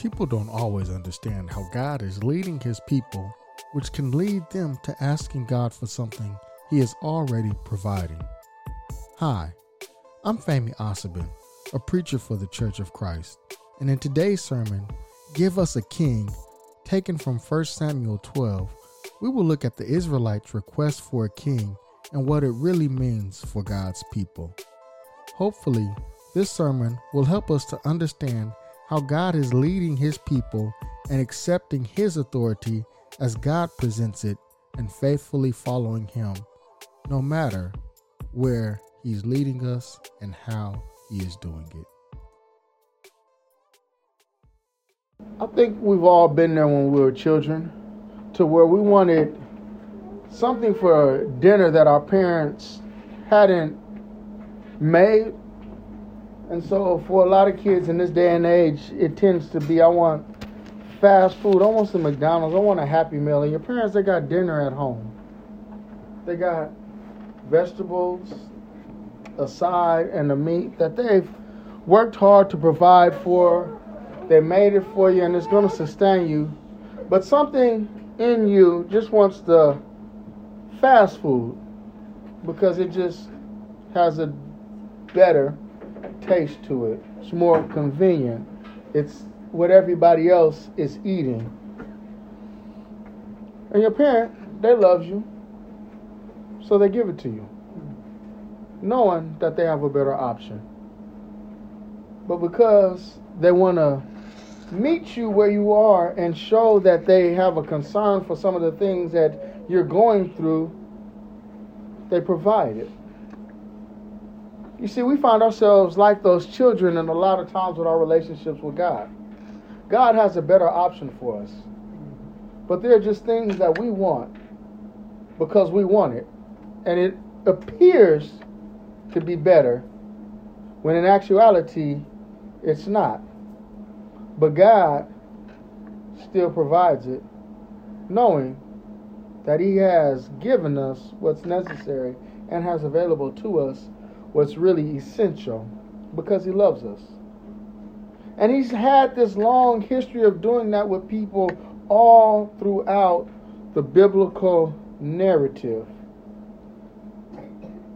People don't always understand how God is leading his people, which can lead them to asking God for something he is already providing. Hi, I'm Fami Asabin, a preacher for the Church of Christ, and in today's sermon, Give Us a King, taken from 1 Samuel 12, we will look at the Israelites' request for a king and what it really means for God's people. Hopefully, this sermon will help us to understand how God is leading his people and accepting his authority as God presents it and faithfully following him, no matter where he's leading us and how he is doing it. I think we've all been there when we were children to where we wanted something for dinner that our parents hadn't made and so, for a lot of kids in this day and age, it tends to be I want fast food, I want some McDonald's, I want a Happy Meal. And your parents, they got dinner at home. They got vegetables, a side, and the meat that they've worked hard to provide for. They made it for you, and it's going to sustain you. But something in you just wants the fast food because it just has a better taste to it. It's more convenient. It's what everybody else is eating. And your parent, they love you. So they give it to you. Knowing that they have a better option. But because they want to meet you where you are and show that they have a concern for some of the things that you're going through, they provide it. You see, we find ourselves like those children in a lot of times with our relationships with God. God has a better option for us. But there are just things that we want because we want it. And it appears to be better when in actuality it's not. But God still provides it, knowing that He has given us what's necessary and has available to us what's really essential because he loves us. And he's had this long history of doing that with people all throughout the biblical narrative.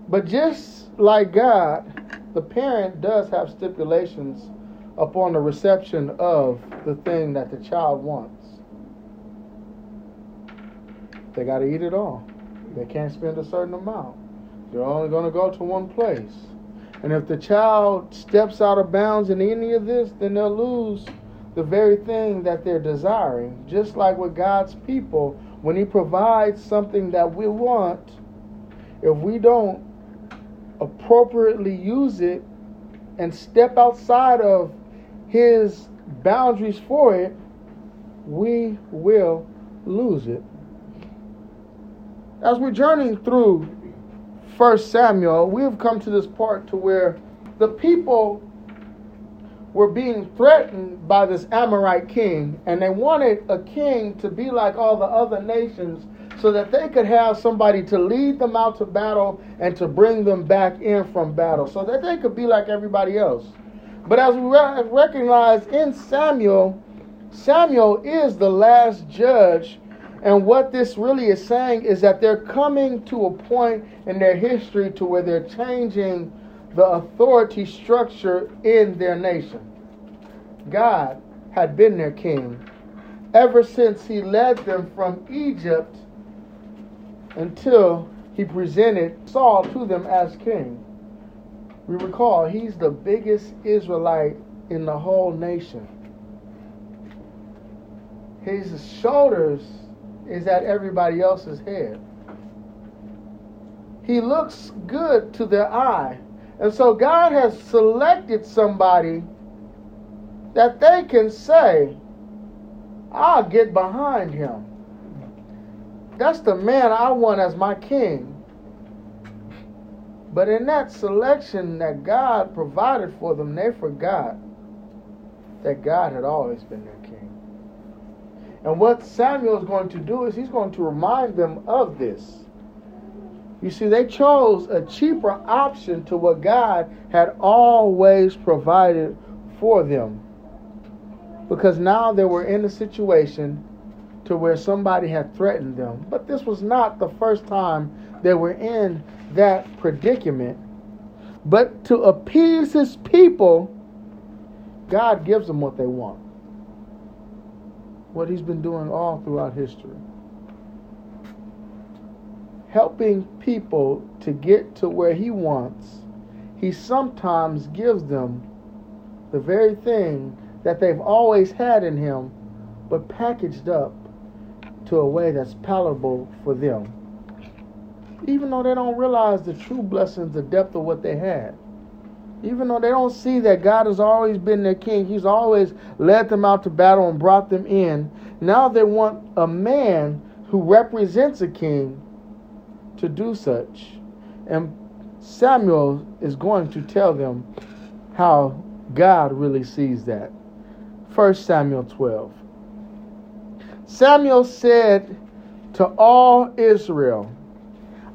But just like God, the parent does have stipulations upon the reception of the thing that the child wants. They got to eat it all. They can't spend a certain amount. They're only going to go to one place. And if the child steps out of bounds in any of this, then they'll lose the very thing that they're desiring. Just like with God's people, when He provides something that we want, if we don't appropriately use it and step outside of His boundaries for it, we will lose it. As we're journeying through First Samuel, we have come to this part to where the people were being threatened by this Amorite king, and they wanted a king to be like all the other nations so that they could have somebody to lead them out to battle and to bring them back in from battle, so that they could be like everybody else. But as we recognize in Samuel, Samuel is the last judge and what this really is saying is that they're coming to a point in their history to where they're changing the authority structure in their nation. God had been their king ever since he led them from Egypt until he presented Saul to them as king. We recall he's the biggest Israelite in the whole nation. His shoulders is at everybody else's head. He looks good to their eye. And so God has selected somebody that they can say, I'll get behind him. That's the man I want as my king. But in that selection that God provided for them, they forgot that God had always been king. And what Samuel is going to do is he's going to remind them of this. You see, they chose a cheaper option to what God had always provided for them. because now they were in a situation to where somebody had threatened them. But this was not the first time they were in that predicament. But to appease his people, God gives them what they want. What he's been doing all throughout history. Helping people to get to where he wants, he sometimes gives them the very thing that they've always had in him, but packaged up to a way that's palatable for them. Even though they don't realize the true blessings, the depth of what they had. Even though they don't see that God has always been their king, He's always led them out to battle and brought them in. Now they want a man who represents a king to do such. And Samuel is going to tell them how God really sees that. 1 Samuel 12. Samuel said to all Israel,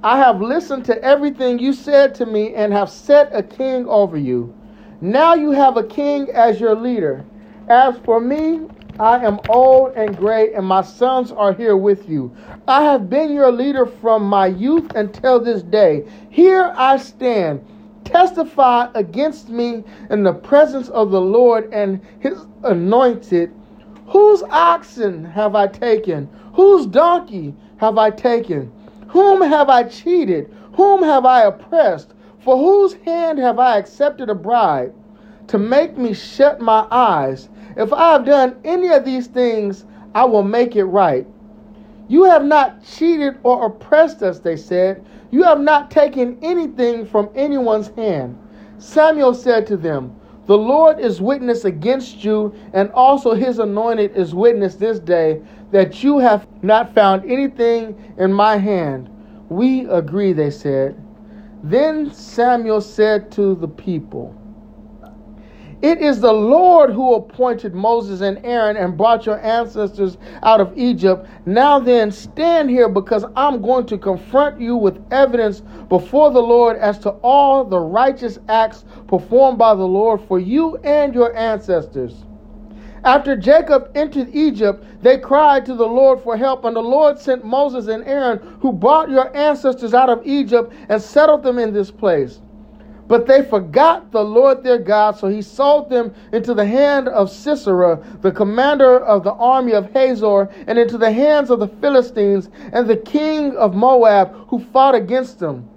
I have listened to everything you said to me and have set a king over you. Now you have a king as your leader. As for me, I am old and gray, and my sons are here with you. I have been your leader from my youth until this day. Here I stand. Testify against me in the presence of the Lord and his anointed Whose oxen have I taken? Whose donkey have I taken? Whom have I cheated? Whom have I oppressed? For whose hand have I accepted a bribe to make me shut my eyes? If I have done any of these things, I will make it right. You have not cheated or oppressed us, they said. You have not taken anything from anyone's hand. Samuel said to them, the Lord is witness against you, and also his anointed is witness this day that you have not found anything in my hand. We agree, they said. Then Samuel said to the people, it is the Lord who appointed Moses and Aaron and brought your ancestors out of Egypt. Now then, stand here because I'm going to confront you with evidence before the Lord as to all the righteous acts performed by the Lord for you and your ancestors. After Jacob entered Egypt, they cried to the Lord for help, and the Lord sent Moses and Aaron, who brought your ancestors out of Egypt and settled them in this place. But they forgot the Lord their God, so he sold them into the hand of Sisera, the commander of the army of Hazor, and into the hands of the Philistines and the king of Moab, who fought against them.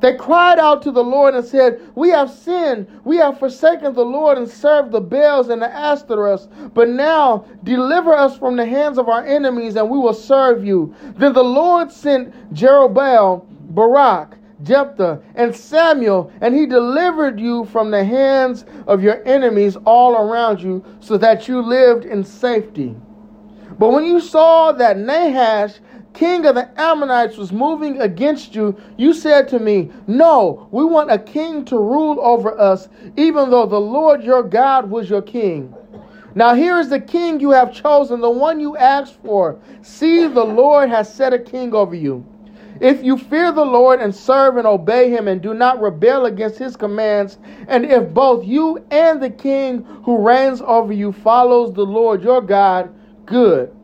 They cried out to the Lord and said, We have sinned. We have forsaken the Lord and served the Baals and the Ashtoreths. But now deliver us from the hands of our enemies, and we will serve you. Then the Lord sent Jerubbaal, Barak, Jephthah, and Samuel, and he delivered you from the hands of your enemies all around you, so that you lived in safety. But when you saw that Nahash, king of the Ammonites, was moving against you, you said to me, No, we want a king to rule over us, even though the Lord your God was your king. Now here is the king you have chosen, the one you asked for. See, the Lord has set a king over you. If you fear the Lord and serve and obey him and do not rebel against his commands, and if both you and the king who reigns over you follows the Lord your God, good.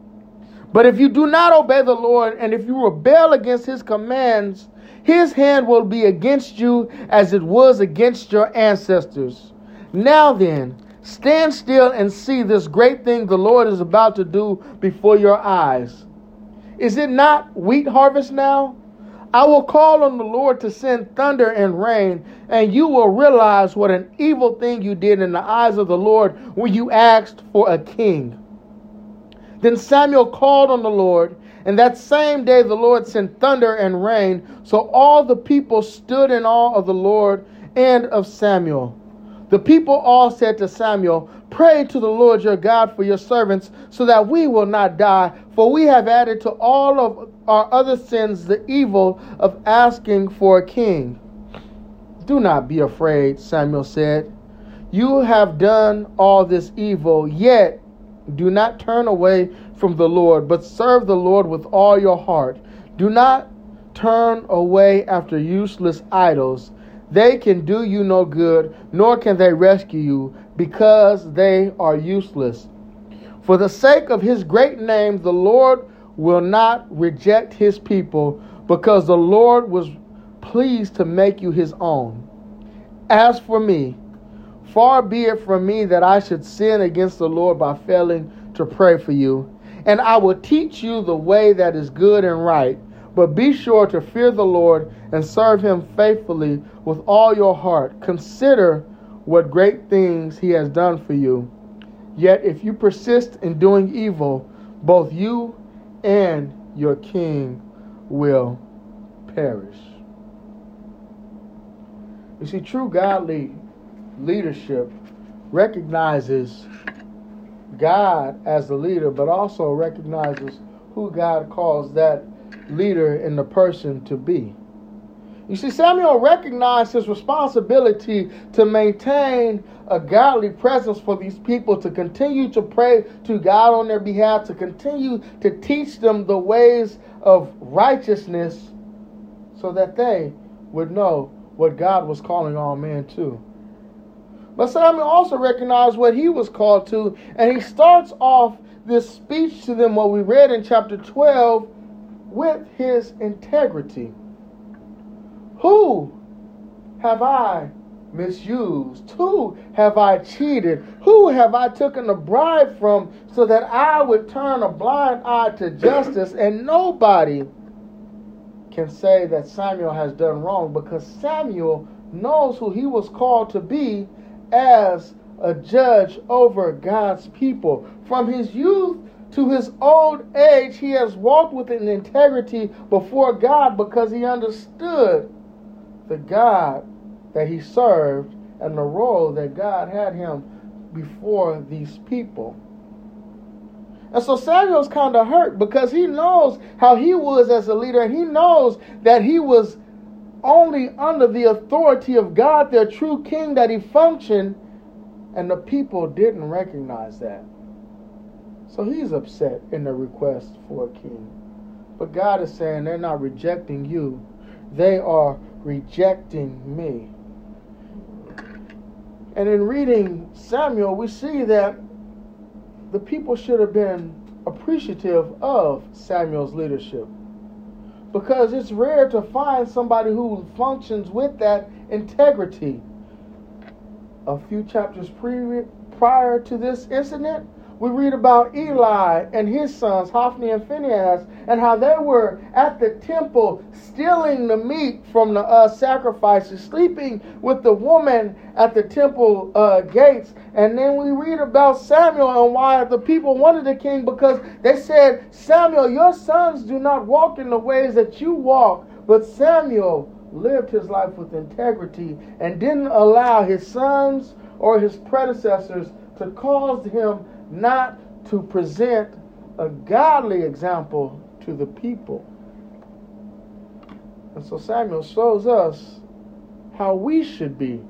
But if you do not obey the Lord and if you rebel against his commands, his hand will be against you as it was against your ancestors. Now then, stand still and see this great thing the Lord is about to do before your eyes. Is it not wheat harvest now? I will call on the Lord to send thunder and rain, and you will realize what an evil thing you did in the eyes of the Lord when you asked for a king. Then Samuel called on the Lord, and that same day the Lord sent thunder and rain. So all the people stood in awe of the Lord and of Samuel. The people all said to Samuel, Pray to the Lord your God for your servants, so that we will not die, for we have added to all of our other sins the evil of asking for a king. Do not be afraid, Samuel said. You have done all this evil, yet do not turn away from the Lord, but serve the Lord with all your heart. Do not turn away after useless idols. They can do you no good, nor can they rescue you, because they are useless. For the sake of his great name, the Lord will not reject his people, because the Lord was pleased to make you his own. As for me, far be it from me that I should sin against the Lord by failing to pray for you. And I will teach you the way that is good and right. But be sure to fear the Lord and serve him faithfully with all your heart. Consider what great things he has done for you. Yet if you persist in doing evil, both you and your king will perish. You see, true godly leadership recognizes God as the leader, but also recognizes who God calls that leader in the person to be. You see, Samuel recognized his responsibility to maintain a godly presence for these people, to continue to pray to God on their behalf, to continue to teach them the ways of righteousness so that they would know what God was calling all men to. But Samuel also recognized what he was called to, and he starts off this speech to them, what we read in chapter 12, with his integrity. Who have I misused? Who have I cheated? Who have I taken a bribe from so that I would turn a blind eye to justice? And nobody can say that Samuel has done wrong because Samuel knows who he was called to be as a judge over God's people. From his youth to his old age, he has walked with an integrity before God because he understood the God that he served and the role that God had him before these people. And so Samuel's kind of hurt because he knows how he was as a leader and he knows that he was only under the authority of God, their true king, that he functioned, and the people didn't recognize that. So he's upset in the request for a king. But God is saying they're not rejecting you, they are rejecting me. And in reading Samuel, we see that the people should have been appreciative of Samuel's leadership because it's rare to find somebody who functions with that integrity. A few chapters pre- prior to this incident, we read about Eli and his sons, Hophni and Phinehas, and how they were at the temple stealing the meat from the uh, sacrifices, sleeping with the woman at the temple uh, gates. And then we read about Samuel and why the people wanted the king because they said, Samuel, your sons do not walk in the ways that you walk. But Samuel lived his life with integrity and didn't allow his sons or his predecessors to cause him not to present a godly example to the people. And so Samuel shows us how we should be,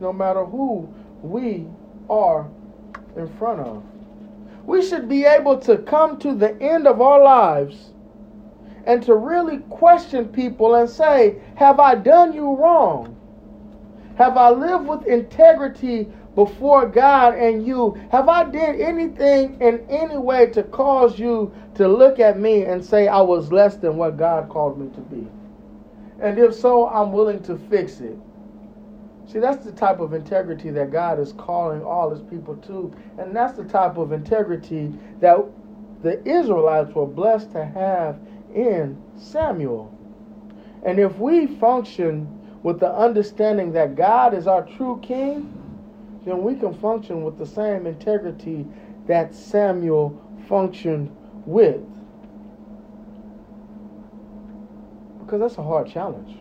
no matter who we are in front of. We should be able to come to the end of our lives and to really question people and say, Have I done you wrong? Have I lived with integrity before God and you? Have I did anything in any way to cause you to look at me and say I was less than what God called me to be? And if so, I'm willing to fix it. See, that's the type of integrity that God is calling all his people to. And that's the type of integrity that the Israelites were blessed to have in Samuel. And if we function with the understanding that God is our true king, then we can function with the same integrity that Samuel functioned with. Because that's a hard challenge.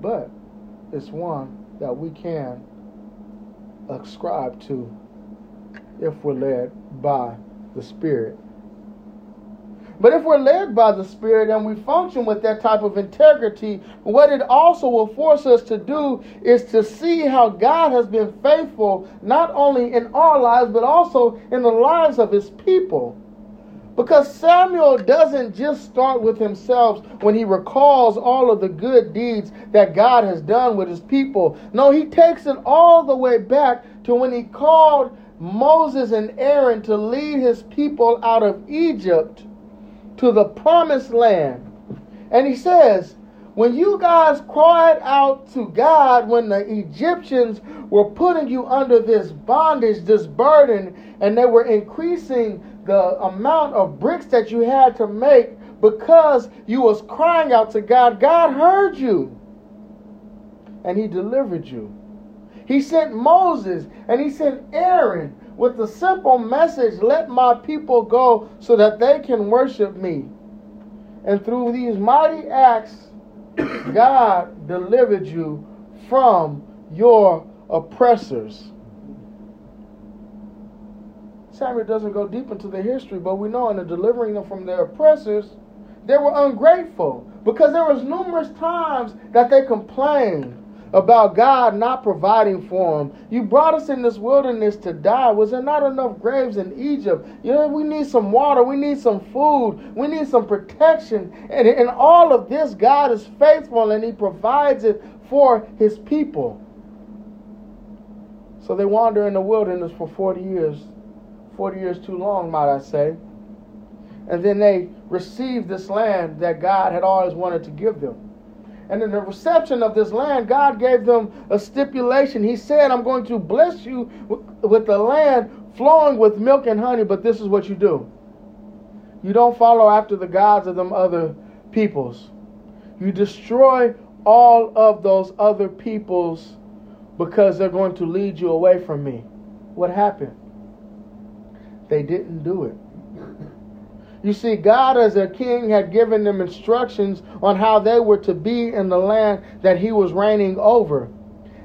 But it's one that we can ascribe to if we're led by the Spirit. But if we're led by the Spirit and we function with that type of integrity, what it also will force us to do is to see how God has been faithful, not only in our lives, but also in the lives of his people. Because Samuel doesn't just start with himself when he recalls all of the good deeds that God has done with his people. No, he takes it all the way back to when he called Moses and Aaron to lead his people out of Egypt to the promised land. And he says, when you guys cried out to God when the Egyptians were putting you under this bondage, this burden, and they were increasing the amount of bricks that you had to make because you was crying out to God, God heard you. And he delivered you. He sent Moses and he sent Aaron with the simple message, let my people go so that they can worship me. And through these mighty acts, God delivered you from your oppressors. Samuel doesn't go deep into the history, but we know in the delivering them from their oppressors, they were ungrateful because there was numerous times that they complained about God not providing for them. You brought us in this wilderness to die. Was there not enough graves in Egypt? You know, we need some water. We need some food. We need some protection. And in all of this, God is faithful and He provides it for His people. So they wander in the wilderness for 40 years. 40 years too long, might I say. And then they receive this land that God had always wanted to give them. And in the reception of this land, God gave them a stipulation. He said, I'm going to bless you with the land flowing with milk and honey, but this is what you do. You don't follow after the gods of them other peoples. You destroy all of those other peoples because they're going to lead you away from me. What happened? They didn't do it. You see, God, as a king, had given them instructions on how they were to be in the land that he was reigning over.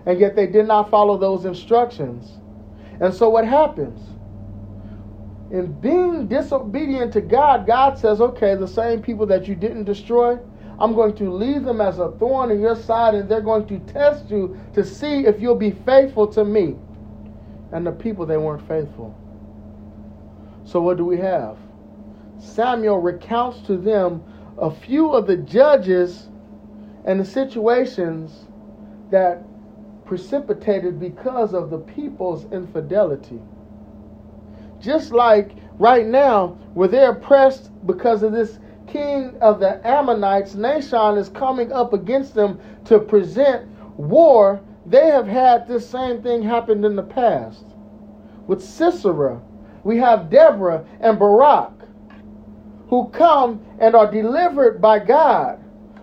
And yet they did not follow those instructions. And so what happens? In being disobedient to God, God says, okay, the same people that you didn't destroy, I'm going to leave them as a thorn in your side, and they're going to test you to see if you'll be faithful to me. And the people, they weren't faithful. So what do we have? Samuel recounts to them a few of the judges and the situations that precipitated because of the people's infidelity. Just like right now, where they're oppressed because of this king of the Ammonites, Nahshon is coming up against them to present war. They have had this same thing happen in the past. With Sisera, we have Deborah and Barak who come and are delivered by God.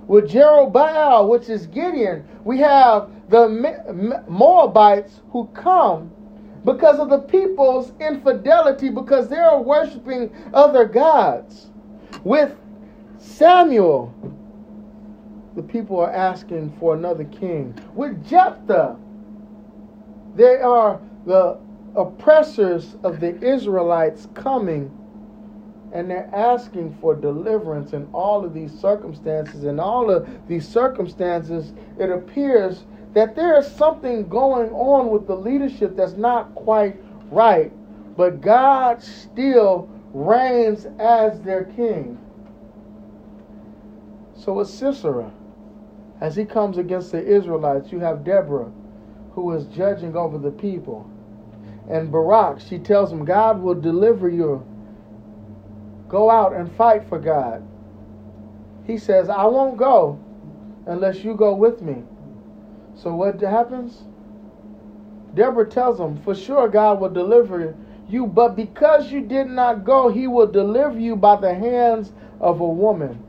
With Jeroboam, which is Gideon, we have the Moabites who come because of the people's infidelity, because they are worshiping other gods. With Samuel, the people are asking for another king. With Jephthah, they are the oppressors of the Israelites coming and they're asking for deliverance in all of these circumstances. In all of these circumstances, it appears that there is something going on with the leadership that's not quite right, but God still reigns as their king. So with Sisera, as he comes against the Israelites, you have Deborah, who is judging over the people. And Barak, she tells him, God will deliver you Go out and fight for God. He says, I won't go unless you go with me. So what happens? Deborah tells him, For sure God will deliver you, but because you did not go, he will deliver you by the hands of a woman.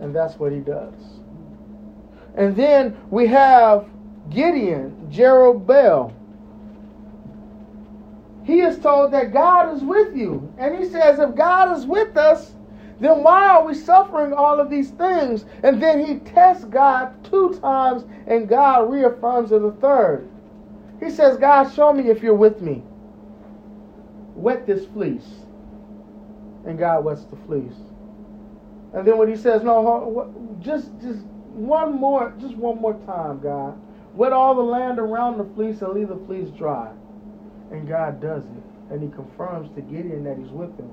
And that's what he does. And then we have Gideon, Jerubbaal he is told that God is with you. And he says, if God is with us, then why are we suffering all of these things? And then he tests God two times, and God reaffirms it a third. He says, God, show me if you're with me. Wet this fleece. And God wets the fleece. And then when he says, no, just, just one more, just one more time, God. Wet all the land around the fleece and leave the fleece dry. And God does it. And he confirms to Gideon that he's with him.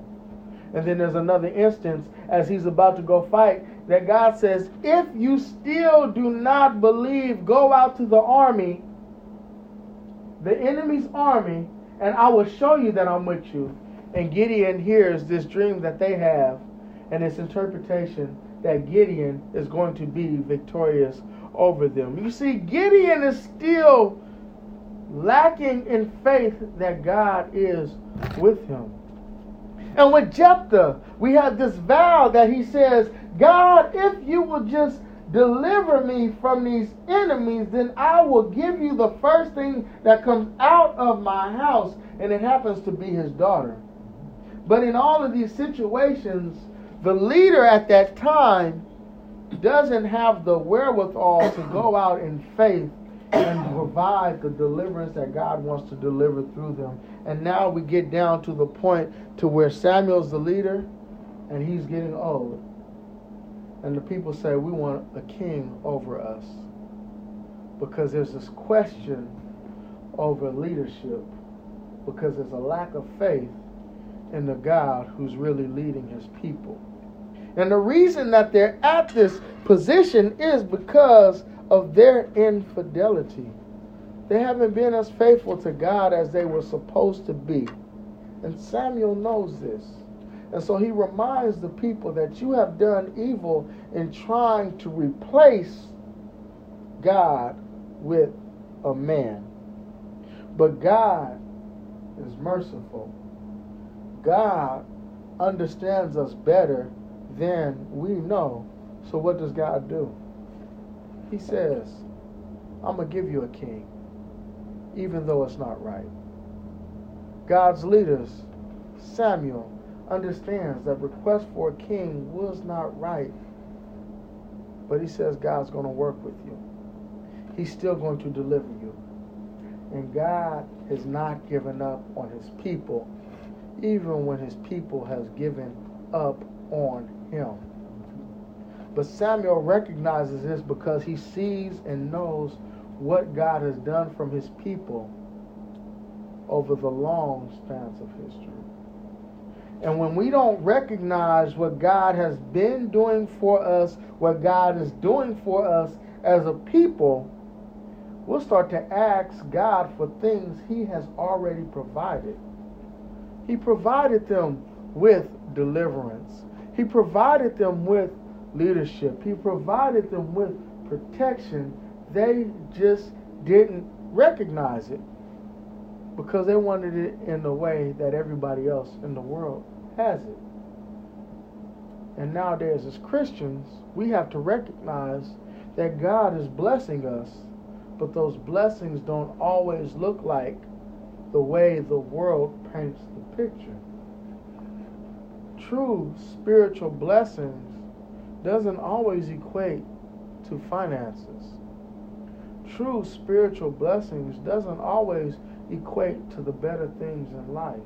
And then there's another instance as he's about to go fight that God says, If you still do not believe, go out to the army, the enemy's army, and I will show you that I'm with you. And Gideon hears this dream that they have and its interpretation that Gideon is going to be victorious over them. You see, Gideon is still lacking in faith that God is with him. And with Jephthah, we have this vow that he says, God, if you will just deliver me from these enemies, then I will give you the first thing that comes out of my house. And it happens to be his daughter. But in all of these situations, the leader at that time doesn't have the wherewithal to go out in faith and provide the deliverance that God wants to deliver through them. And now we get down to the point to where Samuel's the leader and he's getting old. And the people say, We want a king over us. Because there's this question over leadership. Because there's a lack of faith in the God who's really leading his people. And the reason that they're at this position is because of their infidelity. They haven't been as faithful to God as they were supposed to be. And Samuel knows this. And so he reminds the people that you have done evil in trying to replace God with a man. But God is merciful. God understands us better than we know. So what does God do? He says, I'm going to give you a king, even though it's not right. God's leaders, Samuel, understands that request for a king was not right. But he says God's going to work with you. He's still going to deliver you. And God has not given up on his people, even when his people has given up on him. But Samuel recognizes this because he sees and knows what God has done from his people over the long spans of history. And when we don't recognize what God has been doing for us, what God is doing for us as a people, we'll start to ask God for things He has already provided. He provided them with deliverance, He provided them with leadership. He provided them with protection. They just didn't recognize it because they wanted it in the way that everybody else in the world has it. And nowadays, as Christians, we have to recognize that God is blessing us, but those blessings don't always look like the way the world paints the picture. True spiritual blessings doesn't always equate to finances. True spiritual blessings doesn't always equate to the better things in life.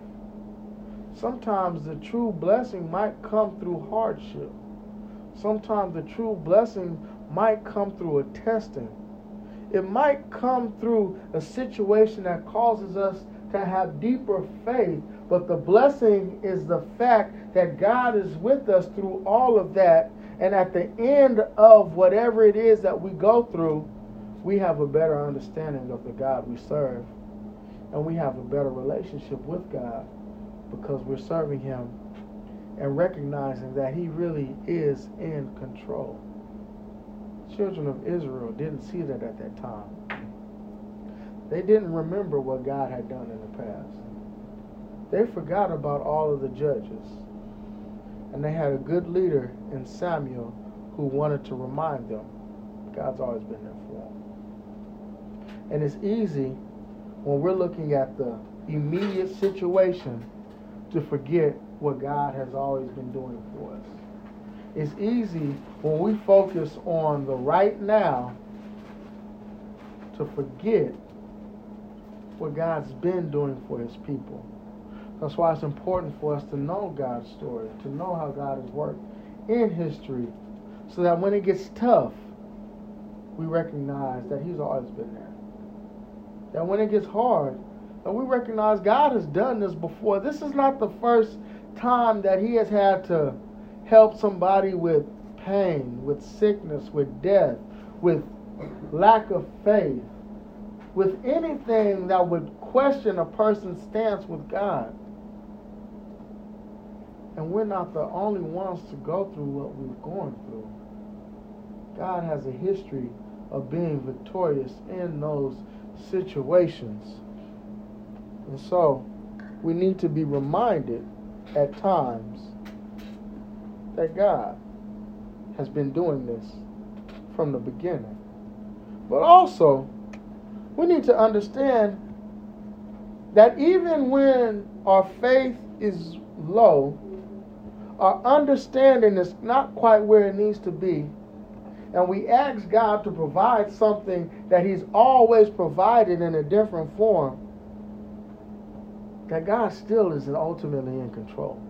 Sometimes the true blessing might come through hardship. Sometimes the true blessing might come through a testing. It might come through a situation that causes us to have deeper faith, but the blessing is the fact that God is with us through all of that and at the end of whatever it is that we go through, we have a better understanding of the God we serve. And we have a better relationship with God because we're serving Him and recognizing that He really is in control. Children of Israel didn't see that at that time. They didn't remember what God had done in the past. They forgot about all of the judges and they had a good leader in Samuel who wanted to remind them God's always been there for them. And it's easy when we're looking at the immediate situation to forget what God has always been doing for us. It's easy when we focus on the right now to forget what God's been doing for his people. That's why it's important for us to know God's story, to know how God has worked in history, so that when it gets tough, we recognize that He's always been there. That when it gets hard, that we recognize God has done this before. This is not the first time that He has had to help somebody with pain, with sickness, with death, with lack of faith, with anything that would question a person's stance with God. And we're not the only ones to go through what we've gone through. God has a history of being victorious in those situations. And so we need to be reminded at times that God has been doing this from the beginning. But also, we need to understand that even when our faith is low, our understanding is not quite where it needs to be, and we ask God to provide something that He's always provided in a different form, that God still is ultimately in control.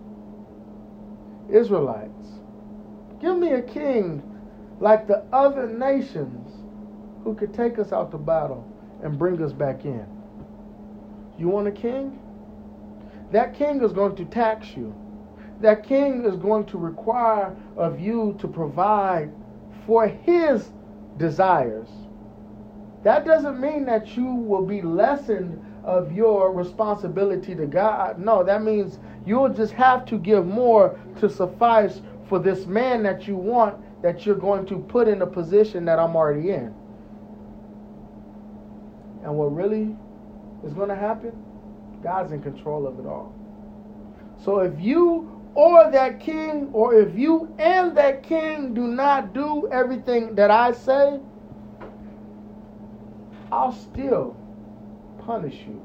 Israelites, give me a king like the other nations who could take us out to battle and bring us back in. You want a king? That king is going to tax you. That king is going to require of you to provide for his desires. That doesn't mean that you will be lessened of your responsibility to God. No, that means you'll just have to give more to suffice for this man that you want that you're going to put in a position that I'm already in. And what really is going to happen? God's in control of it all. So if you or that king, or if you and that king do not do everything that I say, I'll still punish you.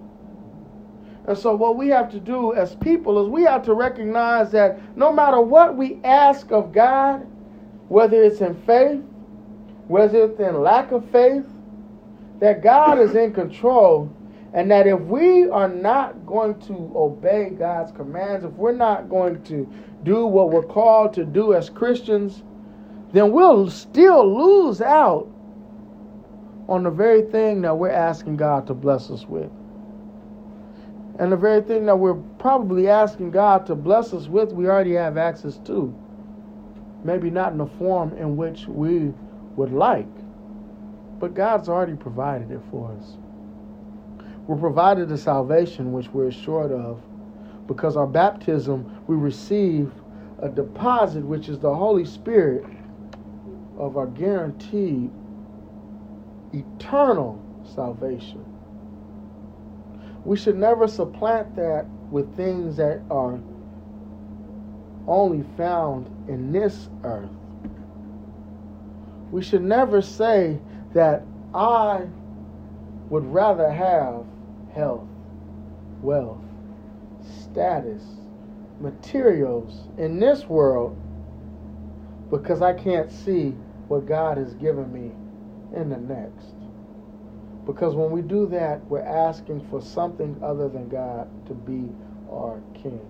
And so, what we have to do as people is we have to recognize that no matter what we ask of God, whether it's in faith, whether it's in lack of faith, that God is in control and that if we are not going to obey God's commands, if we're not going to do what we're called to do as Christians, then we'll still lose out on the very thing that we're asking God to bless us with. And the very thing that we're probably asking God to bless us with, we already have access to. Maybe not in the form in which we would like, but God's already provided it for us. We're provided the salvation which we're assured of because our baptism we receive a deposit which is the Holy Spirit of our guaranteed eternal salvation. We should never supplant that with things that are only found in this earth. We should never say that I would rather have health, wealth, status, materials in this world because I can't see what God has given me in the next. Because when we do that, we're asking for something other than God to be our King.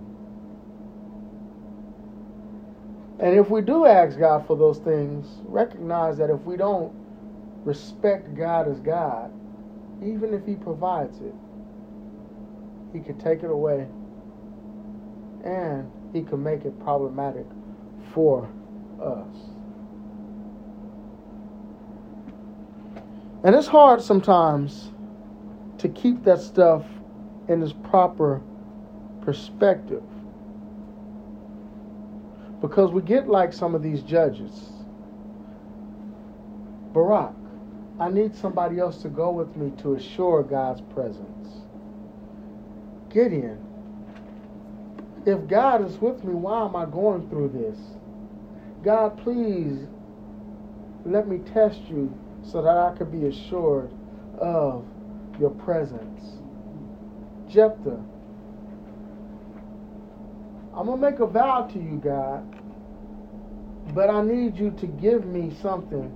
And if we do ask God for those things, recognize that if we don't respect God as God, even if He provides it, He could take it away and He could make it problematic for us. And it's hard sometimes to keep that stuff in its proper perspective. Because we get like some of these judges. Barak, I need somebody else to go with me to assure God's presence. Gideon, if God is with me, why am I going through this? God, please let me test you so that I could be assured of your presence. Jephthah, I'm going to make a vow to you, God, but I need you to give me something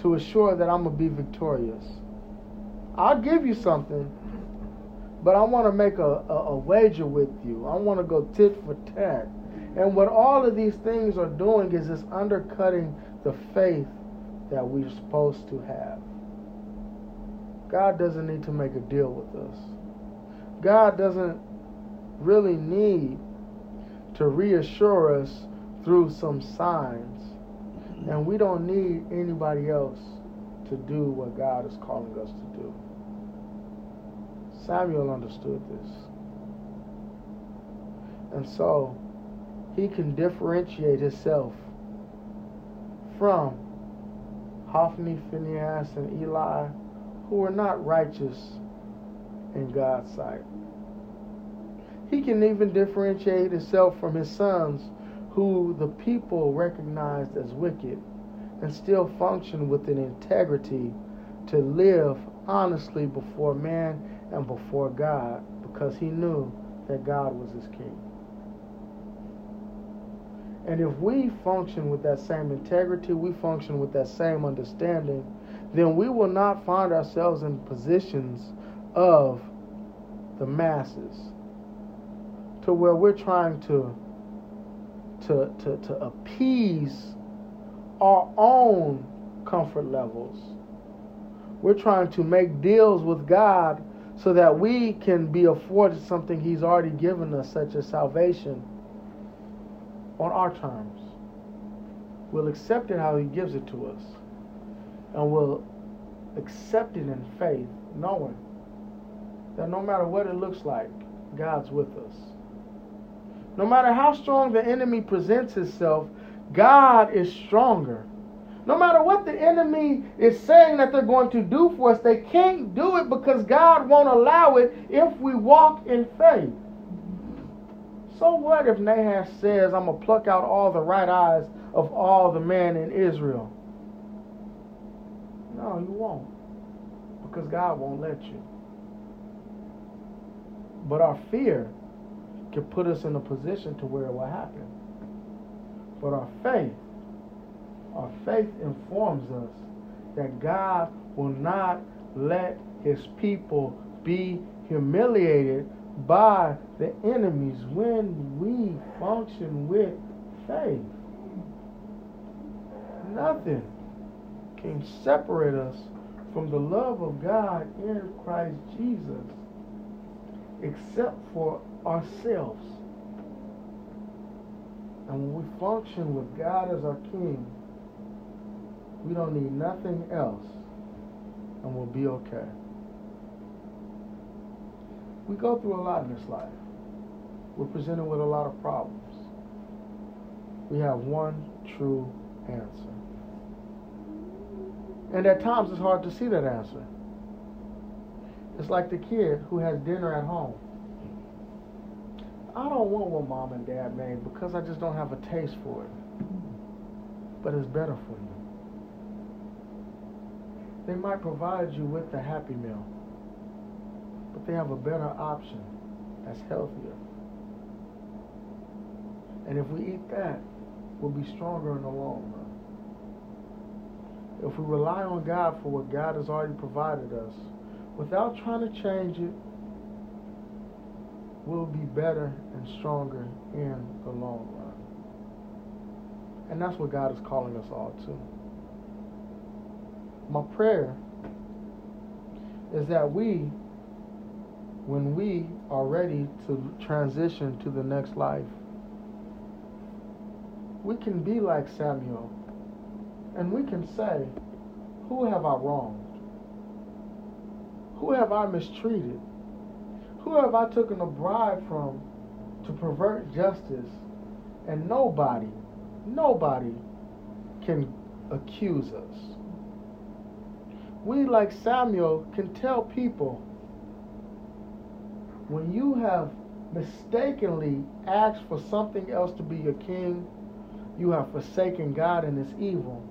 to assure that I'm going to be victorious. I'll give you something, but I want to make a, a, a wager with you. I want to go tit for tat. And what all of these things are doing is it's undercutting the faith that we're supposed to have. God doesn't need to make a deal with us. God doesn't really need to reassure us through some signs and we don't need anybody else to do what God is calling us to do. Samuel understood this. And so he can differentiate himself from Hophni, Phinehas, and Eli, who were not righteous in God's sight. He can even differentiate himself from his sons, who the people recognized as wicked, and still function with an integrity to live honestly before man and before God because he knew that God was his king. And if we function with that same integrity, we function with that same understanding, then we will not find ourselves in positions of the masses to where we're trying to to, to, to appease our own comfort levels. We're trying to make deals with God so that we can be afforded something He's already given us, such as salvation, on our terms. We'll accept it how He gives it to us. And we'll accept it in faith, knowing that no matter what it looks like, God's with us. No matter how strong the enemy presents himself, God is stronger. No matter what the enemy is saying that they're going to do for us, they can't do it because God won't allow it if we walk in faith. So what if Nahash says, I'm going to pluck out all the right eyes of all the men in Israel? No, you won't. Because God won't let you. But our fear can put us in a position to where it will happen. But our faith, our faith informs us that God will not let his people be humiliated by the enemies when we function with faith. Nothing can separate us from the love of God in Christ Jesus except for ourselves. And when we function with God as our King, we don't need nothing else, and we'll be okay. We go through a lot in this life. We're presented with a lot of problems. We have one true answer. And at times it's hard to see that answer. It's like the kid who has dinner at home. I don't want what mom and dad made because I just don't have a taste for it. But it's better for you. They might provide you with the Happy Meal, but they have a better option that's healthier. And if we eat that, we'll be stronger in the long run. If we rely on God for what God has already provided us, without trying to change it, we'll be better and stronger in the long run. And that's what God is calling us all to. My prayer is that we, when we are ready to transition to the next life, we can be like Samuel and we can say, Who have I wronged? Who have I mistreated? Who have I taken a bribe from to pervert justice? And nobody, nobody can accuse us. We, like Samuel, can tell people when you have mistakenly asked for something else to be your king, you have forsaken God and it's evil.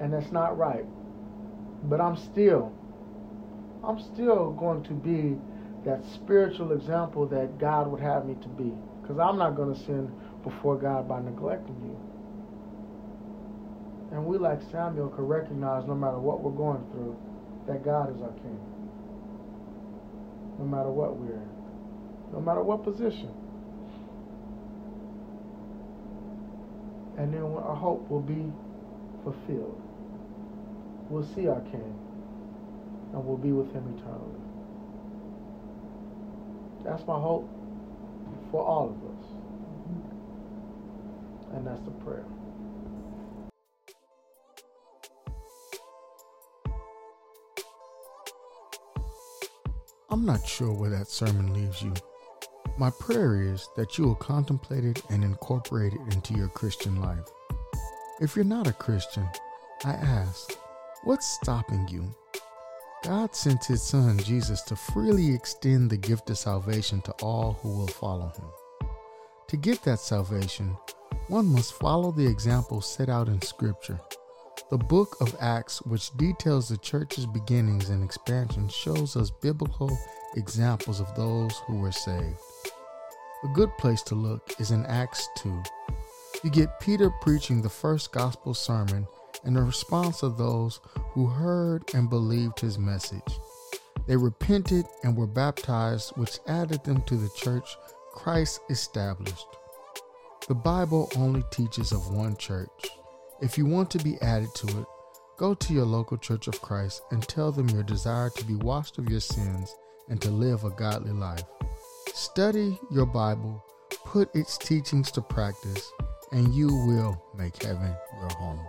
And that's not right. But I'm still, I'm still going to be that spiritual example that God would have me to be. Because I'm not going to sin before God by neglecting you. And we, like Samuel, can recognize no matter what we're going through, that God is our King. No matter what we're in, no matter what position. And then our hope will be fulfilled. We'll see our King, and we'll be with Him eternally. That's my hope for all of us. And that's the prayer. I'm not sure where that sermon leaves you. My prayer is that you will contemplate it and incorporate it into your Christian life. If you're not a Christian, I ask, what's stopping you? God sent his son Jesus to freely extend the gift of salvation to all who will follow him. To get that salvation, one must follow the example set out in Scripture. The book of Acts, which details the church's beginnings and expansion, shows us biblical examples of those who were saved. A good place to look is in Acts 2. You get Peter preaching the first gospel sermon and the response of those who heard and believed his message. They repented and were baptized, which added them to the church Christ established. The Bible only teaches of one church. If you want to be added to it, go to your local church of Christ and tell them your desire to be washed of your sins and to live a godly life. Study your Bible, put its teachings to practice, and you will make heaven your home.